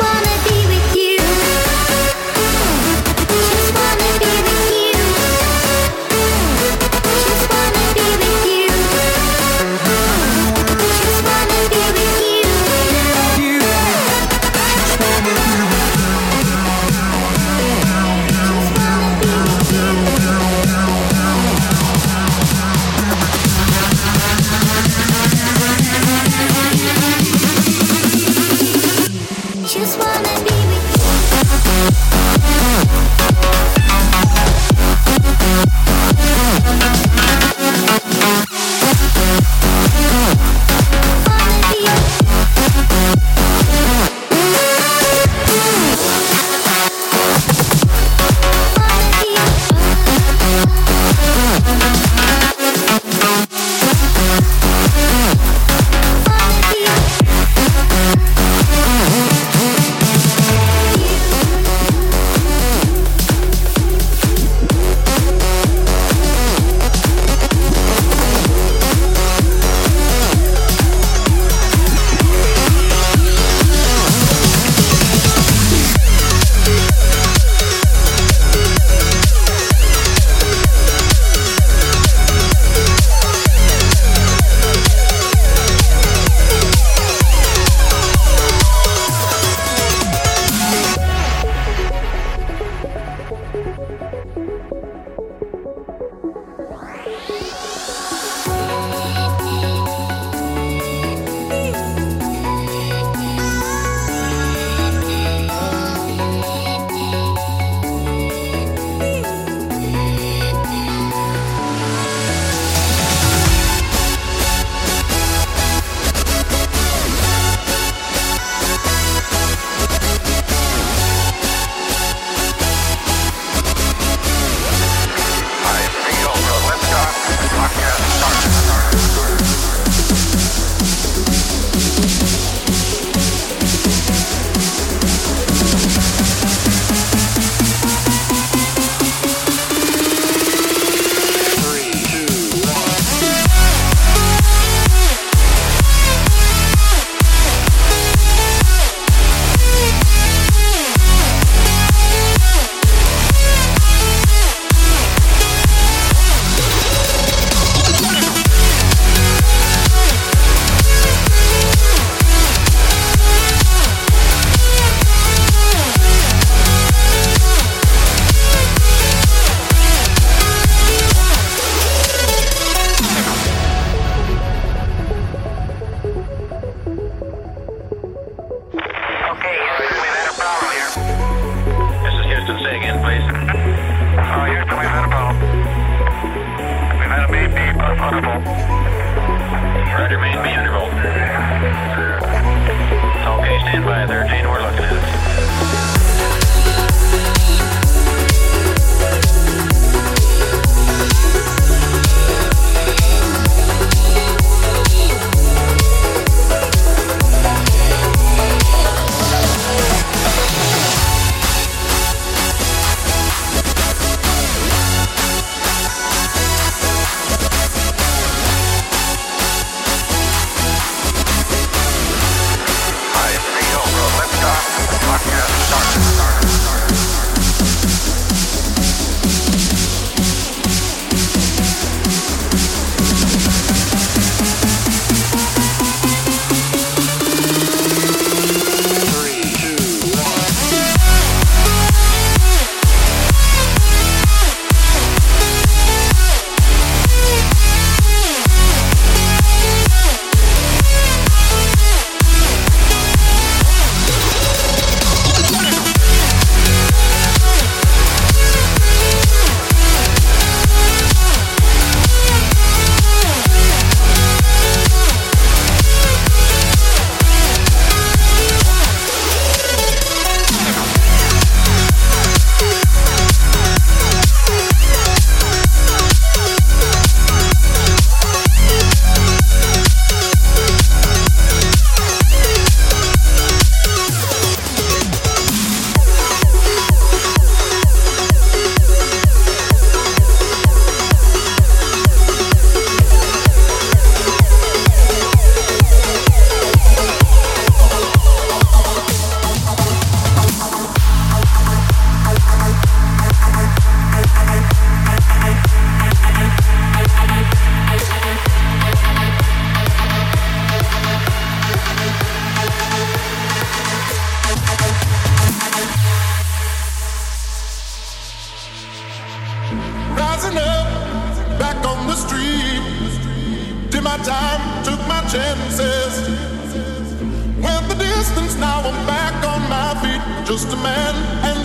Stand the street. Did my time, took my chances. Went the distance, now I'm back on my feet. Just a man